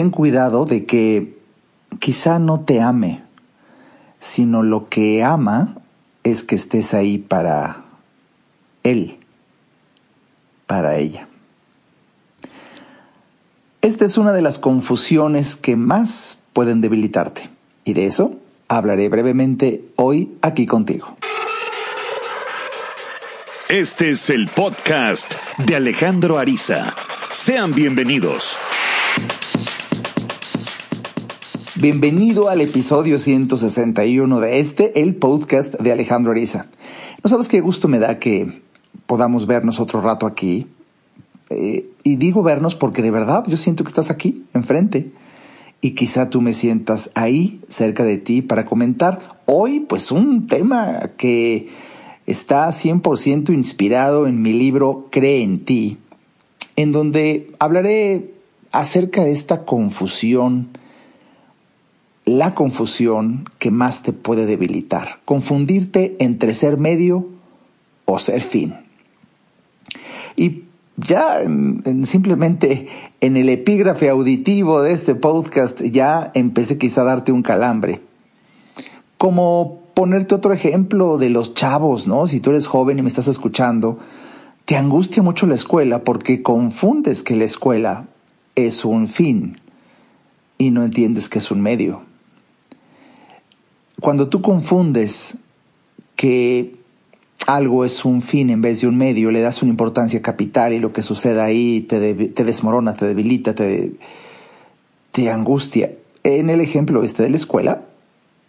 ten cuidado de que quizá no te ame, sino lo que ama es que estés ahí para él, para ella. Esta es una de las confusiones que más pueden debilitarte y de eso hablaré brevemente hoy aquí contigo. Este es el podcast de Alejandro Ariza. Sean bienvenidos. Bienvenido al episodio 161 de este, el podcast de Alejandro Ariza. No sabes qué gusto me da que podamos vernos otro rato aquí eh, y digo vernos porque de verdad yo siento que estás aquí, enfrente. Y quizá tú me sientas ahí, cerca de ti, para comentar hoy, pues, un tema que está 100% inspirado en mi libro Cree en ti, en donde hablaré acerca de esta confusión, la confusión que más te puede debilitar, confundirte entre ser medio o ser fin. Y ya simplemente en el epígrafe auditivo de este podcast ya empecé quizá a darte un calambre. Como ponerte otro ejemplo de los chavos, ¿no? Si tú eres joven y me estás escuchando, te angustia mucho la escuela porque confundes que la escuela es un fin y no entiendes que es un medio. Cuando tú confundes que algo es un fin en vez de un medio, le das una importancia capital y lo que sucede ahí te, te desmorona, te debilita, te, te angustia. En el ejemplo este de la escuela,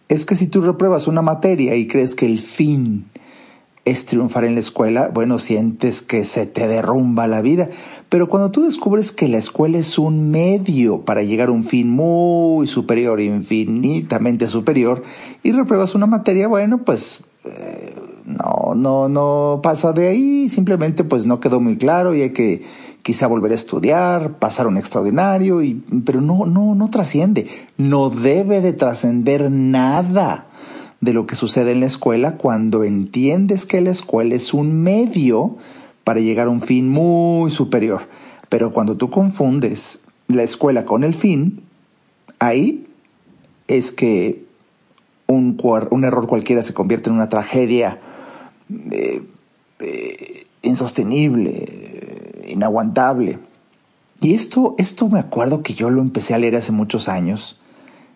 es que si tú repruebas una materia y crees que el fin es triunfar en la escuela, bueno, sientes que se te derrumba la vida. Pero cuando tú descubres que la escuela es un medio para llegar a un fin muy superior, infinitamente superior, y repruebas una materia, bueno, pues eh, no, no, no pasa de ahí, simplemente pues no quedó muy claro y hay que quizá volver a estudiar, pasar un extraordinario, y, pero no, no, no trasciende, no debe de trascender nada de lo que sucede en la escuela cuando entiendes que la escuela es un medio para llegar a un fin muy superior. Pero cuando tú confundes la escuela con el fin, ahí es que un, error cualquiera se convierte en una tragedia eh, eh, insostenible, inaguantable. Y esto, esto me acuerdo que yo lo empecé a leer hace muchos años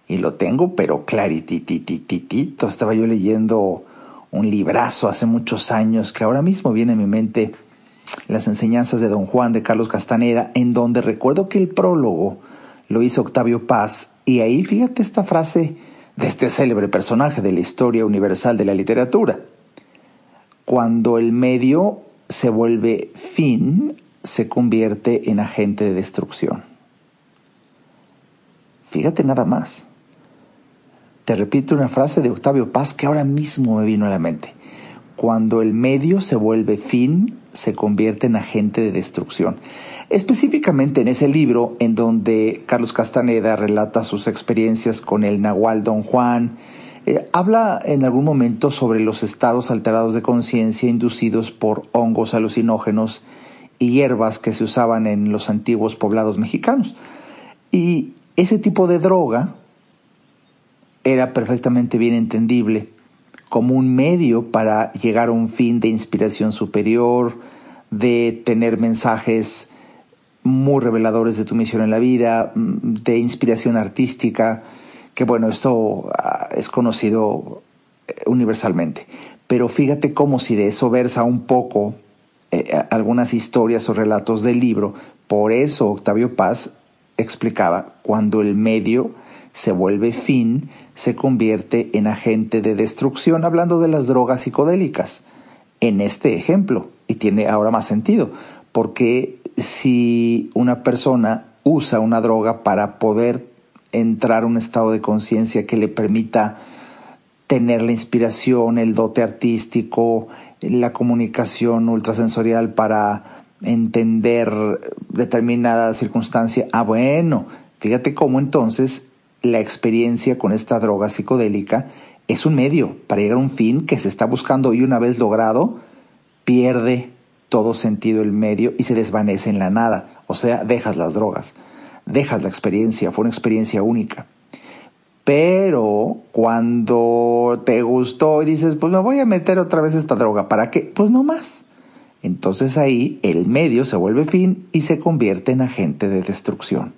y lo tengo, pero clarititititito. Estaba yo leyendo un librazo hace muchos años que ahora mismo viene a mi mente las enseñanzas de Don Juan de Carlos Castaneda, en donde recuerdo que el prólogo lo hizo Octavio Paz y ahí fíjate esta frase de este célebre personaje de la historia universal de la literatura. Cuando el medio se vuelve fin, se convierte en agente de destrucción. Fíjate nada más. Te repito una frase de Octavio Paz que ahora mismo me vino a la mente. Cuando el medio se vuelve fin, se convierte en agente de destrucción. Específicamente en ese libro en donde Carlos Castaneda relata sus experiencias con el Nahual Don Juan, eh, habla en algún momento sobre los estados alterados de conciencia inducidos por hongos alucinógenos y hierbas que se usaban en los antiguos poblados mexicanos. Y ese tipo de droga era perfectamente bien entendible como un medio para llegar a un fin de inspiración superior, de tener mensajes muy reveladores de tu misión en la vida, de inspiración artística, que bueno, esto ah, es conocido eh, universalmente. Pero fíjate cómo si de eso versa un poco eh, algunas historias o relatos del libro, por eso Octavio Paz explicaba, cuando el medio se vuelve fin, se convierte en agente de destrucción, hablando de las drogas psicodélicas. En este ejemplo, y tiene ahora más sentido, porque si una persona usa una droga para poder entrar a un estado de conciencia que le permita tener la inspiración, el dote artístico, la comunicación ultrasensorial para entender determinada circunstancia. Ah, bueno, fíjate cómo entonces la experiencia con esta droga psicodélica es un medio para llegar a un fin que se está buscando y una vez logrado, pierde todo sentido el medio y se desvanece en la nada. O sea, dejas las drogas dejas la experiencia, fue una experiencia única. Pero cuando te gustó y dices, pues me voy a meter otra vez esta droga, ¿para qué? Pues no más. Entonces ahí el medio se vuelve fin y se convierte en agente de destrucción.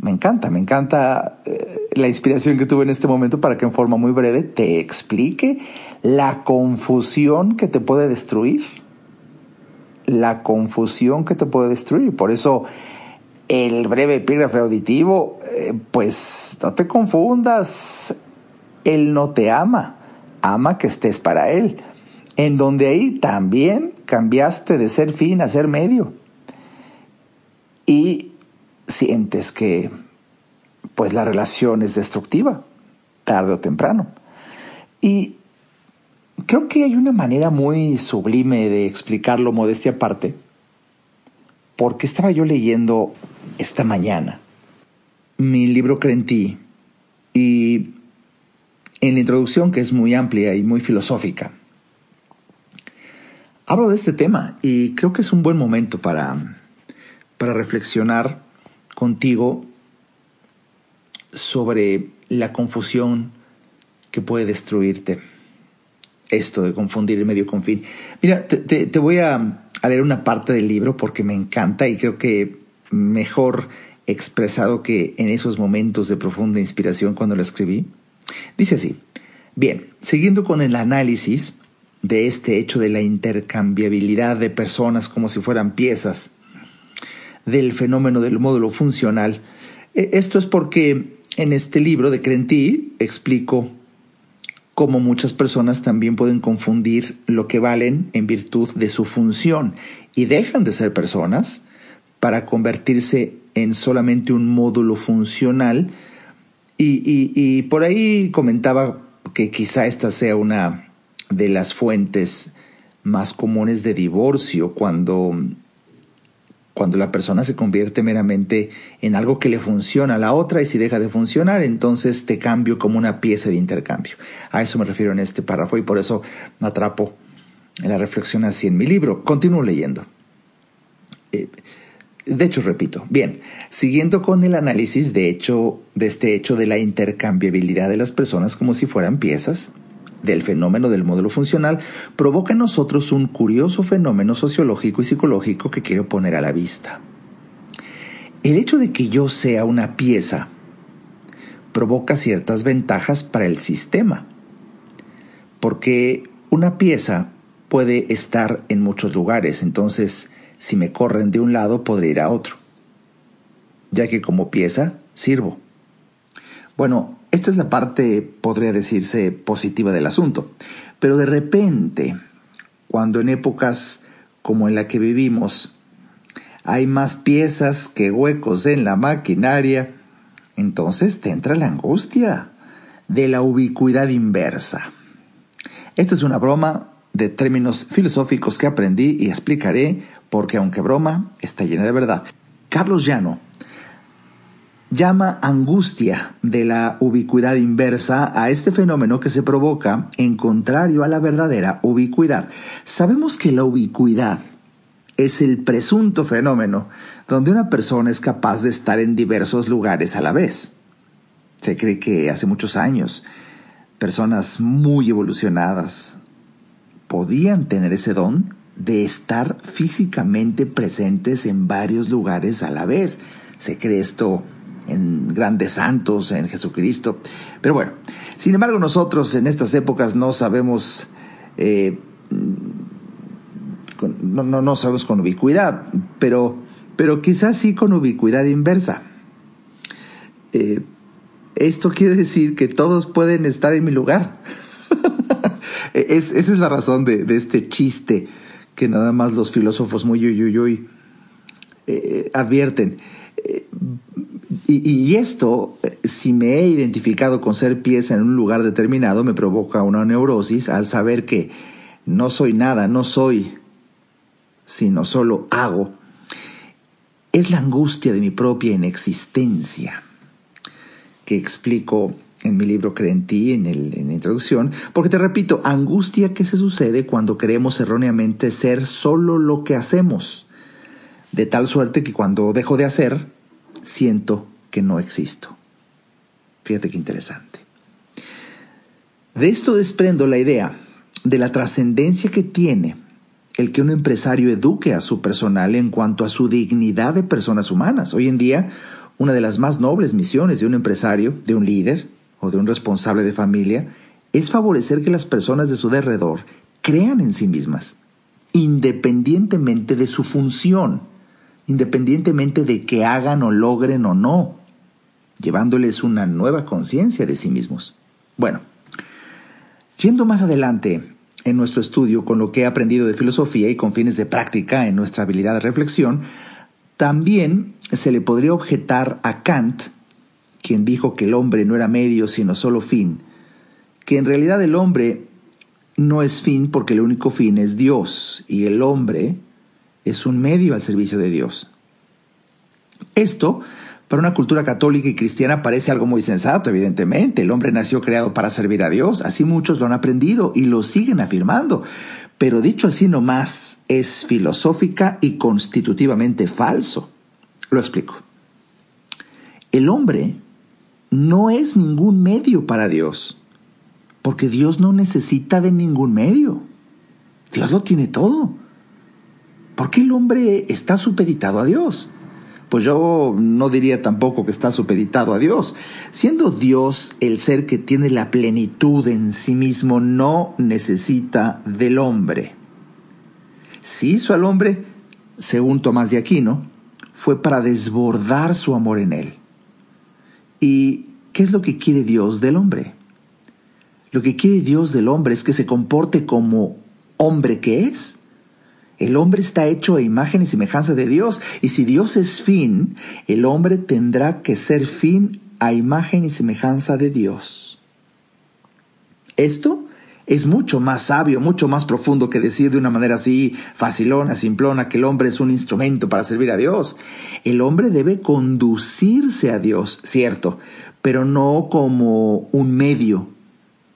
Me encanta, me encanta eh, la inspiración que tuve en este momento para que en forma muy breve te explique la confusión que te puede destruir. La confusión que te puede destruir. Por eso el breve epígrafe auditivo, eh, pues no te confundas, Él no te ama, ama que estés para Él, en donde ahí también cambiaste de ser fin a ser medio. Y sientes que pues la relación es destructiva, tarde o temprano. Y creo que hay una manera muy sublime de explicarlo, modestia aparte, porque estaba yo leyendo esta mañana mi libro Crentí y en la introducción que es muy amplia y muy filosófica, hablo de este tema y creo que es un buen momento para, para reflexionar contigo sobre la confusión que puede destruirte. Esto de confundir el medio con fin. Mira, te, voy a, a leer una parte del libro porque me encanta y creo que mejor expresado que en esos momentos de profunda inspiración cuando la escribí. Dice así, bien, siguiendo con el análisis de este hecho de la intercambiabilidad de personas como si fueran piezas del fenómeno del módulo funcional, e, esto es porque en este libro de Crentí explico cómo muchas personas también pueden confundir lo que valen en virtud de su función y dejan de ser personas para convertirse en solamente un módulo funcional. Y, por ahí comentaba que quizá esta sea una de las fuentes más comunes de divorcio cuando, cuando la persona se convierte meramente en algo que le funciona a la otra y si deja de funcionar, entonces te cambio como una pieza de intercambio. A eso me refiero en este párrafo y por eso atrapo la reflexión así en mi libro. Continúo leyendo. Eh, de hecho, repito, bien, siguiendo con el análisis de, hecho, de este hecho de la intercambiabilidad de las personas como si fueran piezas, del fenómeno del módulo funcional, provoca en nosotros un curioso fenómeno sociológico y psicológico que quiero poner a la vista. El hecho de que yo sea una pieza provoca ciertas ventajas para el sistema, porque una pieza puede estar en muchos lugares, entonces si me corren de un lado, podré ir a otro, ya que como pieza sirvo. Bueno, esta es la parte, podría decirse, positiva del asunto, pero de repente, cuando en épocas como en la que vivimos, hay más piezas que huecos en la maquinaria, entonces te entra la angustia de la ubicuidad inversa. Esta es una broma de términos filosóficos que aprendí y explicaré porque aunque broma, está llena de verdad. Carlos Llano llama angustia de la ubicuidad inversa a este fenómeno que se provoca en contrario a la verdadera ubicuidad. Sabemos que la ubicuidad es el presunto fenómeno donde una persona es capaz de estar en diversos lugares a la vez. Se cree que hace muchos años personas muy evolucionadas podían tener ese don de estar físicamente presentes en varios lugares a la vez. Se cree esto en grandes santos, en Jesucristo. Pero bueno, sin embargo nosotros en estas épocas no sabemos, eh, no, no, no, sabemos con ubicuidad, pero, pero quizás sí con ubicuidad inversa. Eh, esto quiere decir que todos pueden estar en mi lugar. es, esa es la razón de, de este chiste que nada más los filósofos muy uy, eh, advierten. Eh, y, esto, si me he identificado con ser pieza en un lugar determinado, me provoca una neurosis al saber que no soy nada, no soy, sino solo hago. Es la angustia de mi propia inexistencia que explico en mi libro Cree en ti, en, en la introducción, porque te repito, angustia que se sucede cuando creemos erróneamente ser solo lo que hacemos. de tal suerte que cuando dejo de hacer, siento que no existo. Fíjate qué interesante. De esto desprendo la idea de la trascendencia que tiene el que un empresario eduque a su personal en cuanto a su dignidad de personas humanas. Hoy en día, una de las más nobles misiones de un empresario, de un líder o de un responsable de familia, es favorecer que las personas de su derredor crean en sí mismas, independientemente de su función, independientemente de que hagan o logren o no, llevándoles una nueva conciencia de sí mismos. Bueno, yendo más adelante en nuestro estudio con lo que he aprendido de filosofía y con fines de práctica en nuestra habilidad de reflexión, también se le podría objetar a Kant, quien dijo que el hombre no era medio sino solo fin, que en realidad el hombre no es fin porque el único fin es Dios y el hombre es un medio al servicio de Dios. Esto para una cultura católica y cristiana parece algo muy sensato, evidentemente. El hombre nació creado para servir a Dios, así muchos lo han aprendido y lo siguen afirmando. Pero dicho así nomás, es filosófica y constitutivamente falso. Lo explico. El hombre no es ningún medio para Dios, porque Dios no necesita de ningún medio. Dios lo tiene todo. ¿Por qué el hombre está supeditado a Dios? pues yo no diría tampoco que está supeditado a Dios. Siendo Dios el ser que tiene la plenitud en sí mismo, no necesita del hombre. Si hizo al hombre, según Tomás de Aquino, fue para desbordar su amor en él. ¿Y qué es lo que quiere Dios del hombre? Lo que quiere Dios del hombre es que se comporte como hombre que es el hombre está hecho a imagen y semejanza de Dios, y si Dios es fin, el hombre tendrá que ser fin a imagen y semejanza de Dios. Esto es mucho más sabio, mucho más profundo que decir de una manera así facilona, simplona, que el hombre es un instrumento para servir a Dios. El hombre debe conducirse a Dios, cierto, pero no como un medio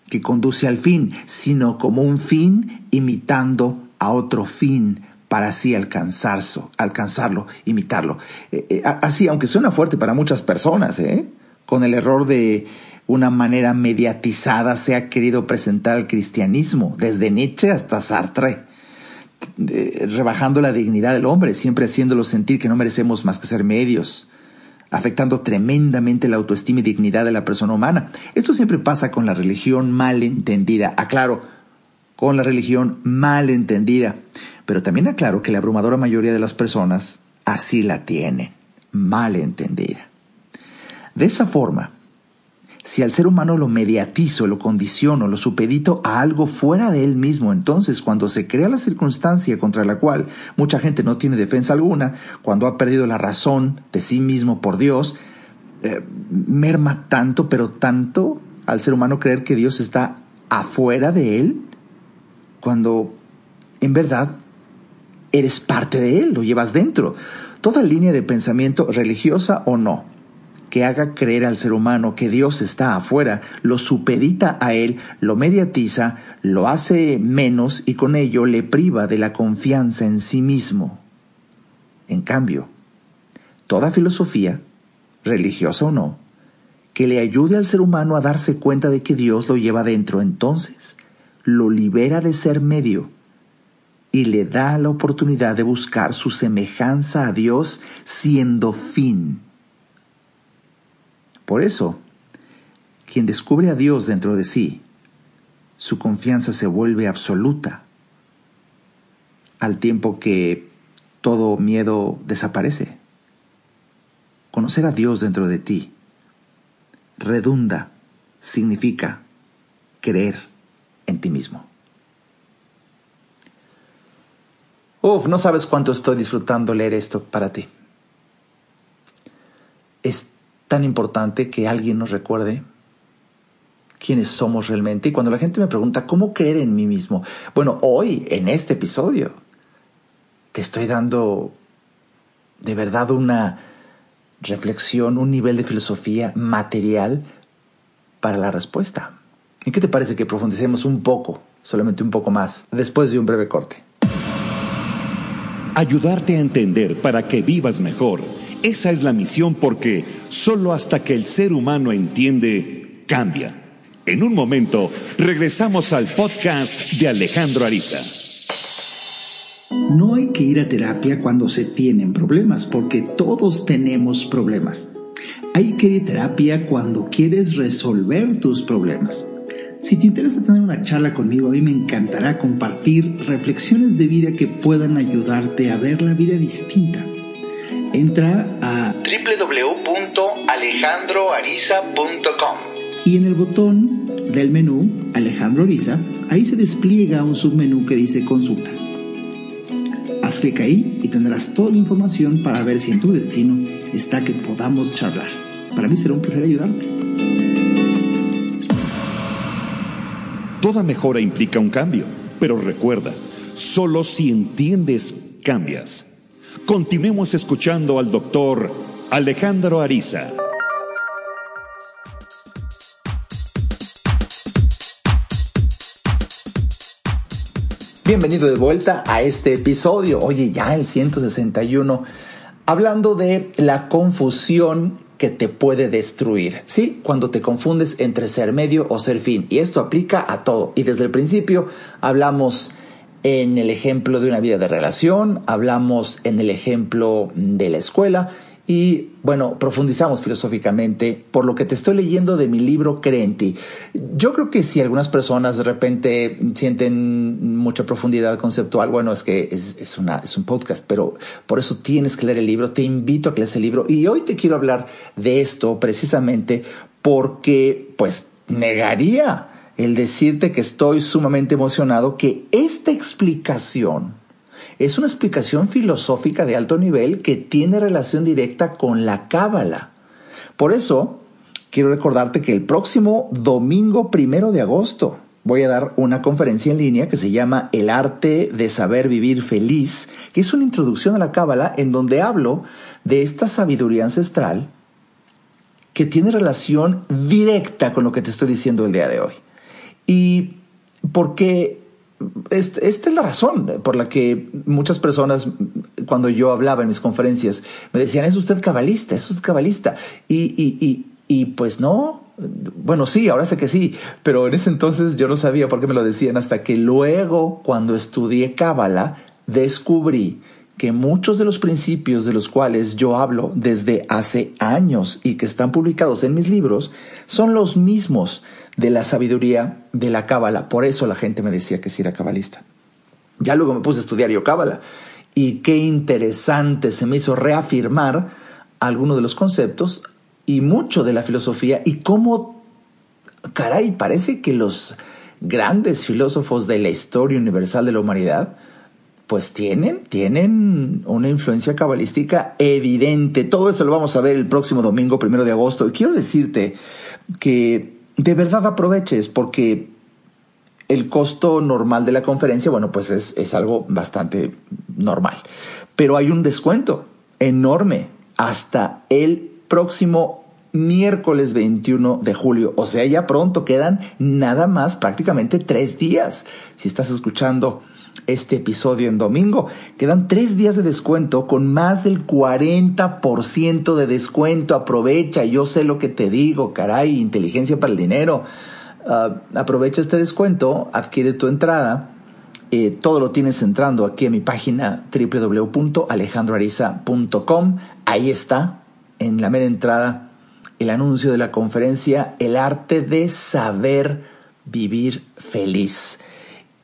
que conduce al fin, sino como un fin imitando a otro fin para así alcanzarlo, imitarlo. Eh, eh, así, aunque suena fuerte para muchas personas, ¿eh? con el error de una manera mediatizada se ha querido presentar el cristianismo, desde Nietzsche hasta Sartre, rebajando la dignidad del hombre, siempre haciéndolo sentir que no merecemos más que ser medios, afectando tremendamente la autoestima y dignidad de la persona humana. Esto siempre pasa con la religión mal entendida. Aclaro, con la religión mal entendida. Pero también aclaro que la abrumadora mayoría de las personas así la tienen, mal entendida. De esa forma, si al ser humano lo mediatizo, lo condiciono, lo supedito a algo fuera de él mismo, entonces cuando se crea la circunstancia contra la cual mucha gente no tiene defensa alguna, cuando ha perdido la razón de sí mismo por Dios, eh, merma tanto, pero tanto al ser humano creer que Dios está afuera de él, cuando en verdad eres parte de él, lo llevas dentro. Toda línea de pensamiento, religiosa o no, que haga creer al ser humano que Dios está afuera, lo supedita a él, lo mediatiza, lo hace menos y con ello le priva de la confianza en sí mismo. En cambio, toda filosofía, religiosa o no, que le ayude al ser humano a darse cuenta de que Dios lo lleva dentro, entonces lo libera de ser medio y le da la oportunidad de buscar su semejanza a Dios siendo fin. Por eso, quien descubre a Dios dentro de sí, su confianza se vuelve absoluta, al tiempo que todo miedo desaparece. Conocer a Dios dentro de ti redunda, significa creer en ti mismo. Uf, no sabes cuánto estoy disfrutando leer esto para ti. Es tan importante que alguien nos recuerde quiénes somos realmente. Y cuando la gente me pregunta, ¿cómo creer en mí mismo? Bueno, hoy, en este episodio, te estoy dando de verdad una reflexión, un nivel de filosofía material para la respuesta. ¿Y qué te parece que profundicemos un poco, solamente un poco más, después de un breve corte? Ayudarte a entender para que vivas mejor. Esa es la misión porque solo hasta que el ser humano entiende, cambia. En un momento, regresamos al podcast de Alejandro Ariza. No hay que ir a terapia cuando se tienen problemas, porque todos tenemos problemas. Hay que ir a terapia cuando quieres resolver tus problemas. Si te interesa tener una charla conmigo, a mí me encantará compartir reflexiones de vida que puedan ayudarte a ver la vida distinta. Entra a www.alejandroariza.com y en el botón del menú Alejandro Ariza, ahí se despliega un submenú que dice consultas. Haz clic ahí y tendrás toda la información para ver si en tu destino está que podamos charlar. Para mí será un placer ayudarte. Toda mejora implica un cambio, pero recuerda, solo si entiendes, cambias. Continuemos escuchando al doctor Alejandro Ariza. Bienvenido de vuelta a este episodio, oye ya el 161, hablando de la confusión que te puede destruir. Sí, cuando te confundes entre ser medio o ser fin. Y esto aplica a todo. Y desde el principio hablamos en el ejemplo de una vida de relación, hablamos en el ejemplo de la escuela y bueno, profundizamos filosóficamente por lo que te estoy leyendo de mi libro Cree en ti. Yo creo que si algunas personas de repente sienten mucha profundidad conceptual, bueno, es que es, es un podcast, pero por eso tienes que leer el libro, te invito a que leas el libro y hoy te quiero hablar de esto precisamente porque pues negaría el decirte que estoy sumamente emocionado que esta explicación es una explicación filosófica de alto nivel que tiene relación directa con la cábala. Por eso, quiero recordarte que el próximo domingo primero de agosto voy a dar una conferencia en línea que se llama El arte de saber vivir feliz, que es una introducción a la cábala en donde hablo de esta sabiduría ancestral que tiene relación directa con lo que te estoy diciendo el día de hoy. Y porque esta es la razón por la que muchas personas, cuando yo hablaba en mis conferencias, me decían, es usted cabalista, es usted cabalista. Y, y, y, pues no, bueno, sí, ahora sé que sí, pero en ese entonces yo no sabía por qué me lo decían, hasta que luego, cuando estudié cábala, descubrí que muchos de los principios de los cuales yo hablo desde hace años y que están publicados en mis libros son los mismos de la sabiduría de la cábala. Por eso la gente me decía que sí era cabalista. Ya luego me puse a estudiar yo cábala y qué interesante se me hizo reafirmar algunos de los conceptos y mucho de la filosofía y cómo, caray, parece que los grandes filósofos de la historia universal de la humanidad pues tienen, tienen una influencia cabalística evidente. Todo eso lo vamos a ver el próximo domingo, primero de agosto. Y quiero decirte que de verdad aproveches porque el costo normal de la conferencia, bueno, pues es, es algo bastante normal. Pero hay un descuento enorme hasta el próximo miércoles 21 de julio. O sea, ya pronto quedan nada más prácticamente tres días. Si estás escuchando este episodio en domingo. Quedan tres días de descuento con más del 40% de descuento. Aprovecha, yo sé lo que te digo, caray, inteligencia para el dinero. Ah, aprovecha este descuento, adquiere tu entrada. Eh, todo lo tienes entrando aquí en mi página www.alejandroariza.com. Ahí está, en la mera entrada, el anuncio de la conferencia El arte de saber vivir feliz.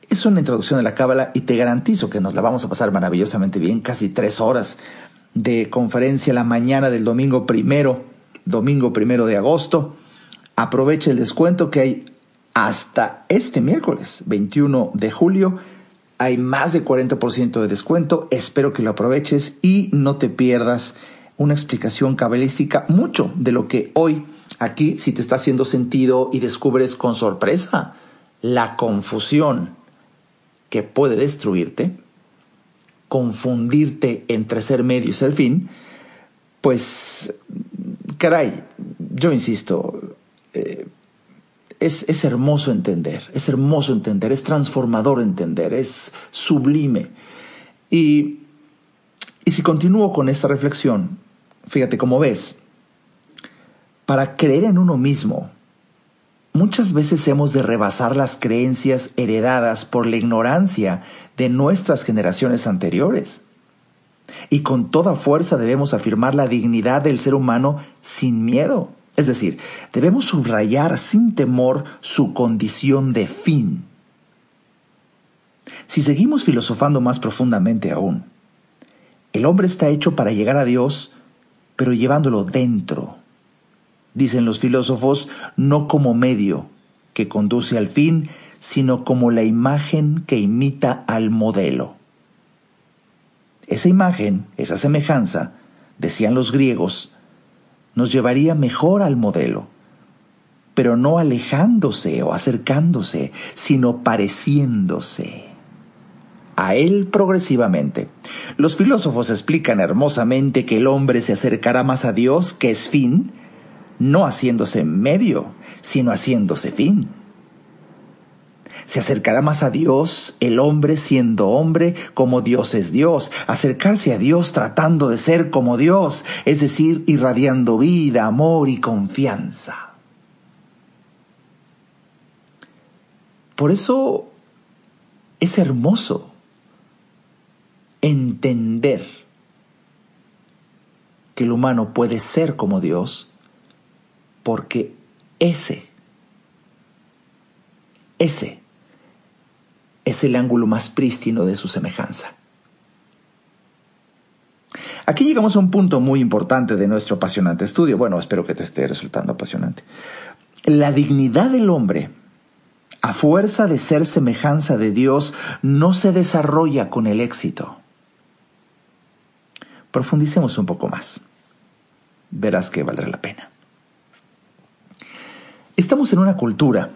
Es una introducción de la Cábala y te garantizo que nos la vamos a pasar maravillosamente bien, casi tres horas de conferencia la mañana del domingo primero, domingo primero de agosto. Aprovecha el descuento que hay hasta este miércoles 21 de julio. Hay más de 40% de descuento. Espero que lo aproveches y no te pierdas una explicación cabalística, mucho de lo que hoy aquí, si te está haciendo sentido y descubres con sorpresa la confusión que puede destruirte, confundirte entre ser medio y ser fin, pues, caray, yo insisto, eh, es, es, hermoso entender, es hermoso entender, es transformador entender, es sublime. Y Y si continúo con esta reflexión, fíjate cómo ves, para creer en uno mismo, muchas veces hemos de rebasar las creencias heredadas por la ignorancia de nuestras generaciones anteriores. Y con toda fuerza debemos afirmar la dignidad del ser humano sin miedo. Es decir, debemos subrayar sin temor su condición de fin. Si seguimos filosofando más profundamente aún, el hombre está hecho para llegar a Dios, pero llevándolo dentro. Dicen los filósofos, no como medio que conduce al fin, sino como la imagen que imita al modelo. Esa imagen, esa semejanza, decían los griegos, nos llevaría mejor al modelo, pero no alejándose o acercándose, sino pareciéndose a él progresivamente. Los filósofos explican hermosamente que el hombre se acercará más a Dios, que es fin, no haciéndose medio, sino haciéndose fin. Se acercará más a Dios el hombre siendo hombre como Dios es Dios. Acercarse a Dios tratando de ser como Dios, es decir, irradiando vida, amor y confianza. Por eso es hermoso entender que el humano puede ser como Dios, porque ese, ese es el ángulo más prístino de su semejanza. Aquí llegamos a un punto muy importante de nuestro apasionante estudio. Bueno, espero que te esté resultando apasionante. La dignidad del hombre, a fuerza de ser semejanza de Dios, no se desarrolla con el éxito. Profundicemos un poco más. Verás que valdrá la pena. Estamos en una cultura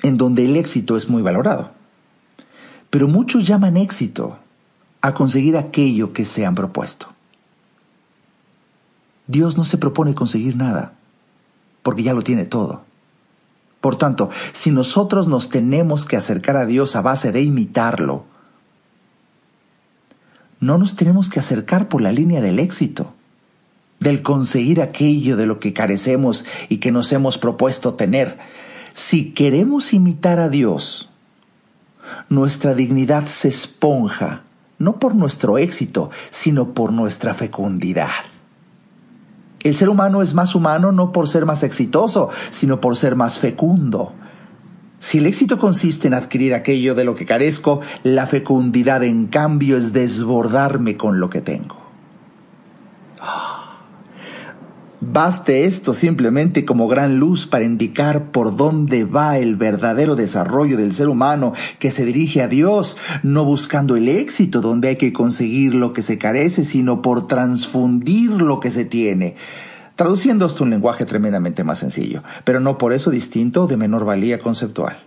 en donde el éxito es muy valorado, pero muchos llaman éxito a conseguir aquello que se han propuesto. Dios no se propone conseguir nada, porque ya lo tiene todo. Por tanto, si nosotros nos tenemos que acercar a Dios a base de imitarlo, no nos tenemos que acercar por la línea del éxito, del conseguir aquello de lo que carecemos y que nos hemos propuesto tener. Si queremos imitar a Dios, nuestra dignidad se esponja, no por nuestro éxito, sino por nuestra fecundidad. El ser humano es más humano no por ser más exitoso, sino por ser más fecundo. Si el éxito consiste en adquirir aquello de lo que carezco, la fecundidad en cambio es desbordarme con lo que tengo. Ah. Baste esto simplemente como gran luz para indicar por dónde va el verdadero desarrollo del ser humano que se dirige a Dios, no buscando el éxito donde hay que conseguir lo que se carece, sino por transfundir lo que se tiene traduciendo esto un lenguaje tremendamente más sencillo, pero no por eso distinto de menor valía conceptual.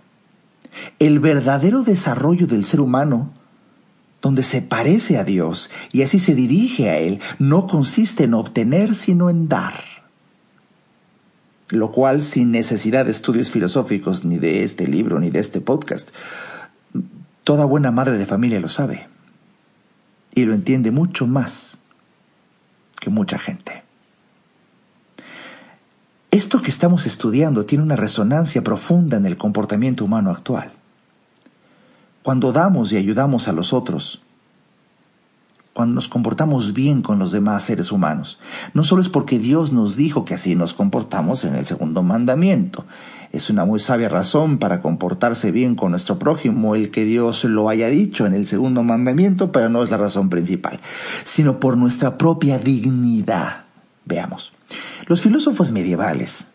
El verdadero desarrollo del ser humano, donde se parece a Dios y así se dirige a Él, no consiste en obtener, sino en dar. Lo cual sin necesidad de estudios filosóficos, ni de este libro, ni de este podcast, toda buena madre de familia lo sabe y lo entiende mucho más que mucha gente. Esto que estamos estudiando tiene una resonancia profunda en el comportamiento humano actual. Cuando damos y ayudamos a los otros, cuando nos comportamos bien con los demás seres humanos, no solo es porque Dios nos dijo que así nos comportamos en el segundo mandamiento, es una muy sabia razón para comportarse bien con nuestro prójimo el que Dios lo haya dicho en el segundo mandamiento, pero no es la razón principal, sino por nuestra propia dignidad. Veamos. Los filósofos medievales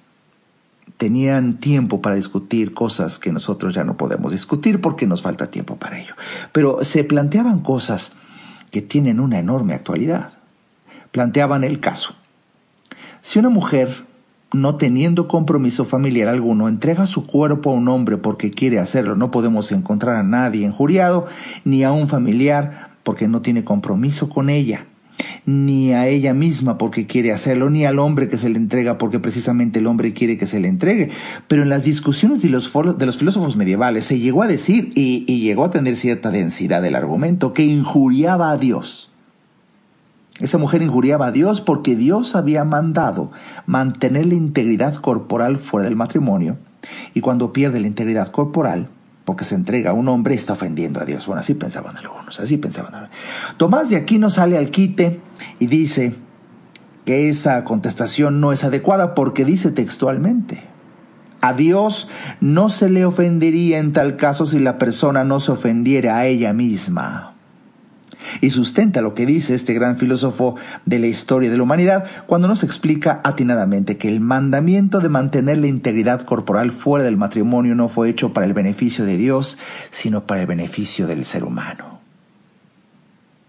tenían tiempo para discutir cosas que nosotros ya no podemos discutir porque nos falta tiempo para ello. Pero se planteaban cosas que tienen una enorme actualidad. Planteaban el caso. Si una mujer, no teniendo compromiso familiar alguno, entrega su cuerpo a un hombre porque quiere hacerlo, no podemos encontrar a nadie injuriado, ni a un familiar porque no tiene compromiso con ella ni a ella misma porque quiere hacerlo, ni al hombre que se le entrega porque precisamente el hombre quiere que se le entregue. Pero en las discusiones de los, de los filósofos medievales se llegó a decir, y, y llegó a tener cierta densidad del argumento, que injuriaba a Dios. Esa mujer injuriaba a Dios porque Dios había mandado mantener la integridad corporal fuera del matrimonio. Y cuando pierde la integridad corporal, porque se entrega a un hombre, está ofendiendo a Dios. Bueno, así pensaban algunos, así pensaban. Tomás de Aquino sale al quite y dice que esa contestación no es adecuada porque dice textualmente, a Dios no se le ofendería en tal caso si la persona no se ofendiera a ella misma y sustenta lo que dice este gran filósofo de la historia de la humanidad cuando nos explica atinadamente que el mandamiento de mantener la integridad corporal fuera del matrimonio no fue hecho para el beneficio de Dios, sino para el beneficio del ser humano.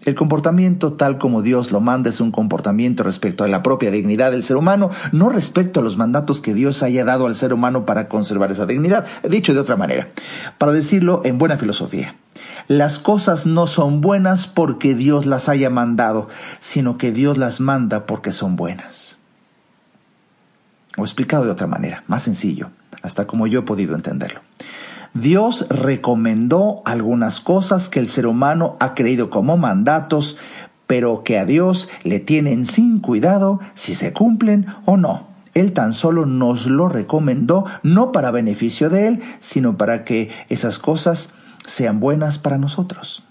El comportamiento tal como Dios lo manda es un comportamiento respecto a la propia dignidad del ser humano, no respecto a los mandatos que Dios haya dado al ser humano para conservar esa dignidad. Dicho de otra manera, para decirlo en buena filosofía, las cosas no son buenas porque Dios las haya mandado, sino que Dios las manda porque son buenas. O explicado de otra manera, más sencillo, hasta como yo he podido entenderlo. Dios recomendó algunas cosas que el ser humano ha creído como mandatos, pero que a Dios le tienen sin cuidado si se cumplen o no. Él tan solo nos lo recomendó no para beneficio de Él, sino para que esas cosas sean buenas para nosotros.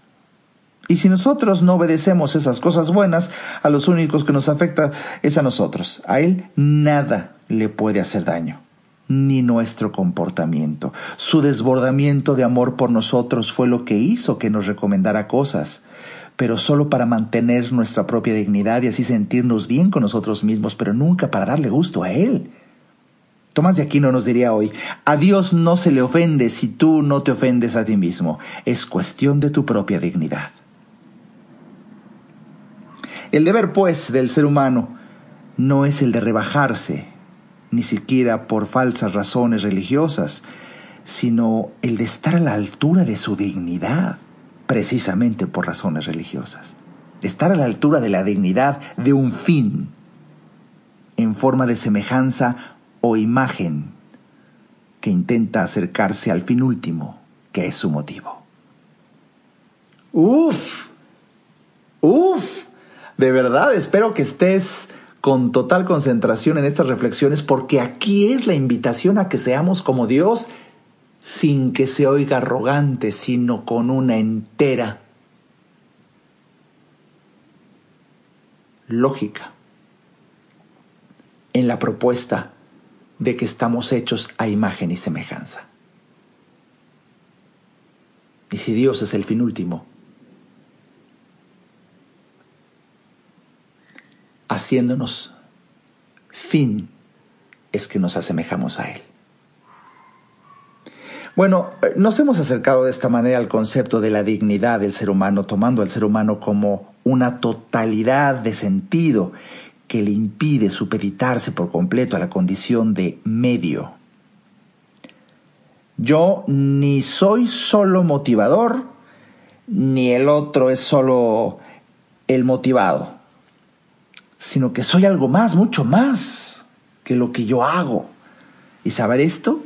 Y si nosotros no obedecemos esas cosas buenas, a los únicos que nos afecta es a nosotros. A Él nada le puede hacer daño, ni nuestro comportamiento. Su desbordamiento de amor por nosotros fue lo que hizo que nos recomendara cosas, pero solo para mantener nuestra propia dignidad y así sentirnos bien con nosotros mismos, pero nunca para darle gusto a Él. Tomás de Aquino nos diría hoy, a Dios no se le ofende si tú no te ofendes a ti mismo, es cuestión de tu propia dignidad. El deber, pues, del ser humano no es el de rebajarse, ni siquiera por falsas razones religiosas, sino el de estar a la altura de su dignidad, precisamente por razones religiosas. Estar a la altura de la dignidad de un fin, en forma de semejanza o imagen que intenta acercarse al fin último, que es su motivo. Uf, uf, de verdad espero que estés con total concentración en estas reflexiones porque aquí es la invitación a que seamos como Dios sin que se oiga arrogante, sino con una entera lógica en la propuesta de que estamos hechos a imagen y semejanza. Y si Dios es el fin último, haciéndonos fin es que nos asemejamos a Él. Bueno, nos hemos acercado de esta manera al concepto de la dignidad del ser humano, tomando al ser humano como una totalidad de sentido que le impide supeditarse por completo a la condición de medio. Yo ni soy solo motivador, ni el otro es solo el motivado, sino que soy algo más, mucho más que lo que yo hago. Y saber esto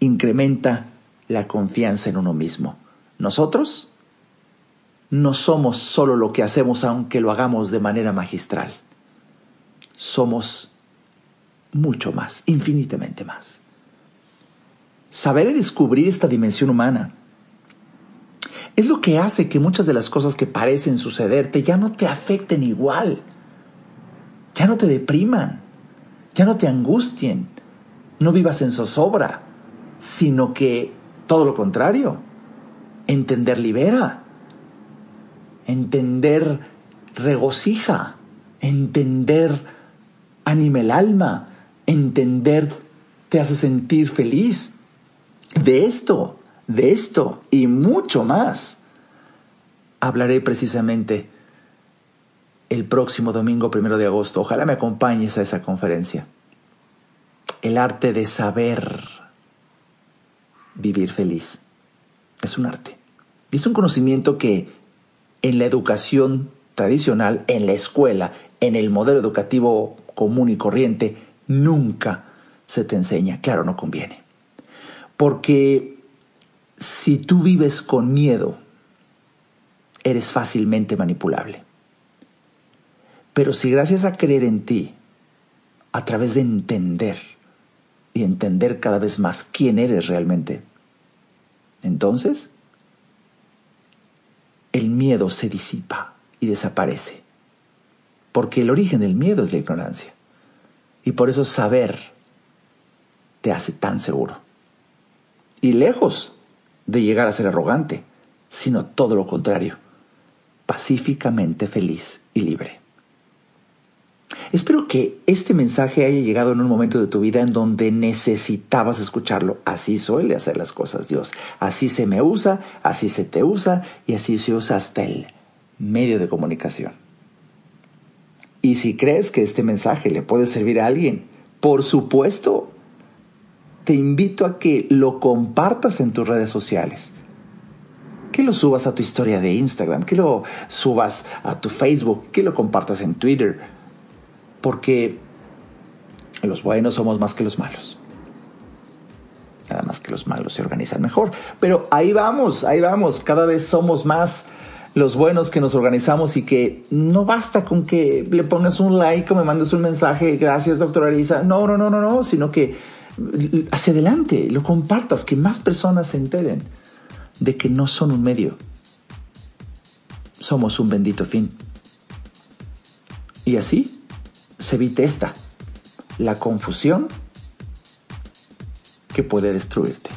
incrementa la confianza en uno mismo. Nosotros no somos solo lo que hacemos aunque lo hagamos de manera magistral somos mucho más, infinitamente más. Saber y descubrir esta dimensión humana es lo que hace que muchas de las cosas que parecen sucederte ya no te afecten igual, ya no te depriman, ya no te angustien, no vivas en zozobra, sino que todo lo contrario, entender libera, entender regocija, entender anima el alma, entender te hace sentir feliz. De esto, de esto y mucho más hablaré precisamente el próximo domingo primero de agosto. Ojalá me acompañes a esa conferencia. El arte de saber vivir feliz es un arte. es un conocimiento que en la educación tradicional, en la escuela, en el modelo educativo común y corriente, nunca se te enseña. Claro, no conviene. Porque si tú vives con miedo, eres fácilmente manipulable. Pero si gracias a creer en ti, a través de entender y entender cada vez más quién eres realmente, entonces el miedo se disipa y desaparece. Porque el origen del miedo es la ignorancia. Y por eso saber te hace tan seguro. Y lejos de llegar a ser arrogante, sino todo lo contrario, pacíficamente feliz y libre. Espero que este mensaje haya llegado en un momento de tu vida en donde necesitabas escucharlo. Así suele hacer las cosas Dios. Así se me usa, así se te usa y así se usa hasta el medio de comunicación. Y si crees que este mensaje le puede servir a alguien, por supuesto, te invito a que lo compartas en tus redes sociales. Que lo subas a tu historia de Instagram, que lo subas a tu Facebook, que lo compartas en Twitter porque los buenos somos más que los malos. Nada más que los malos se organizan mejor. Pero ahí vamos, ahí vamos. Cada vez somos más los buenos que nos organizamos y que no basta con que le pongas un like o me mandes un mensaje, gracias doctora Arisa. No, no, no, no, no, sino que hacia adelante, lo compartas, que más personas se enteren de que no son un medio. Somos un bendito fin. Y así se evite esta, la confusión que puede destruirte.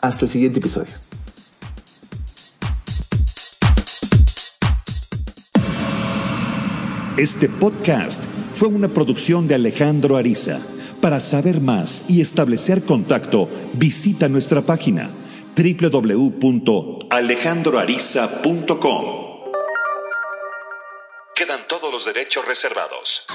Hasta el siguiente episodio. Este podcast fue una producción de Alejandro Ariza. Para saber más y establecer contacto, visita nuestra página www.alejandroariza.com. Quedan todos los derechos reservados.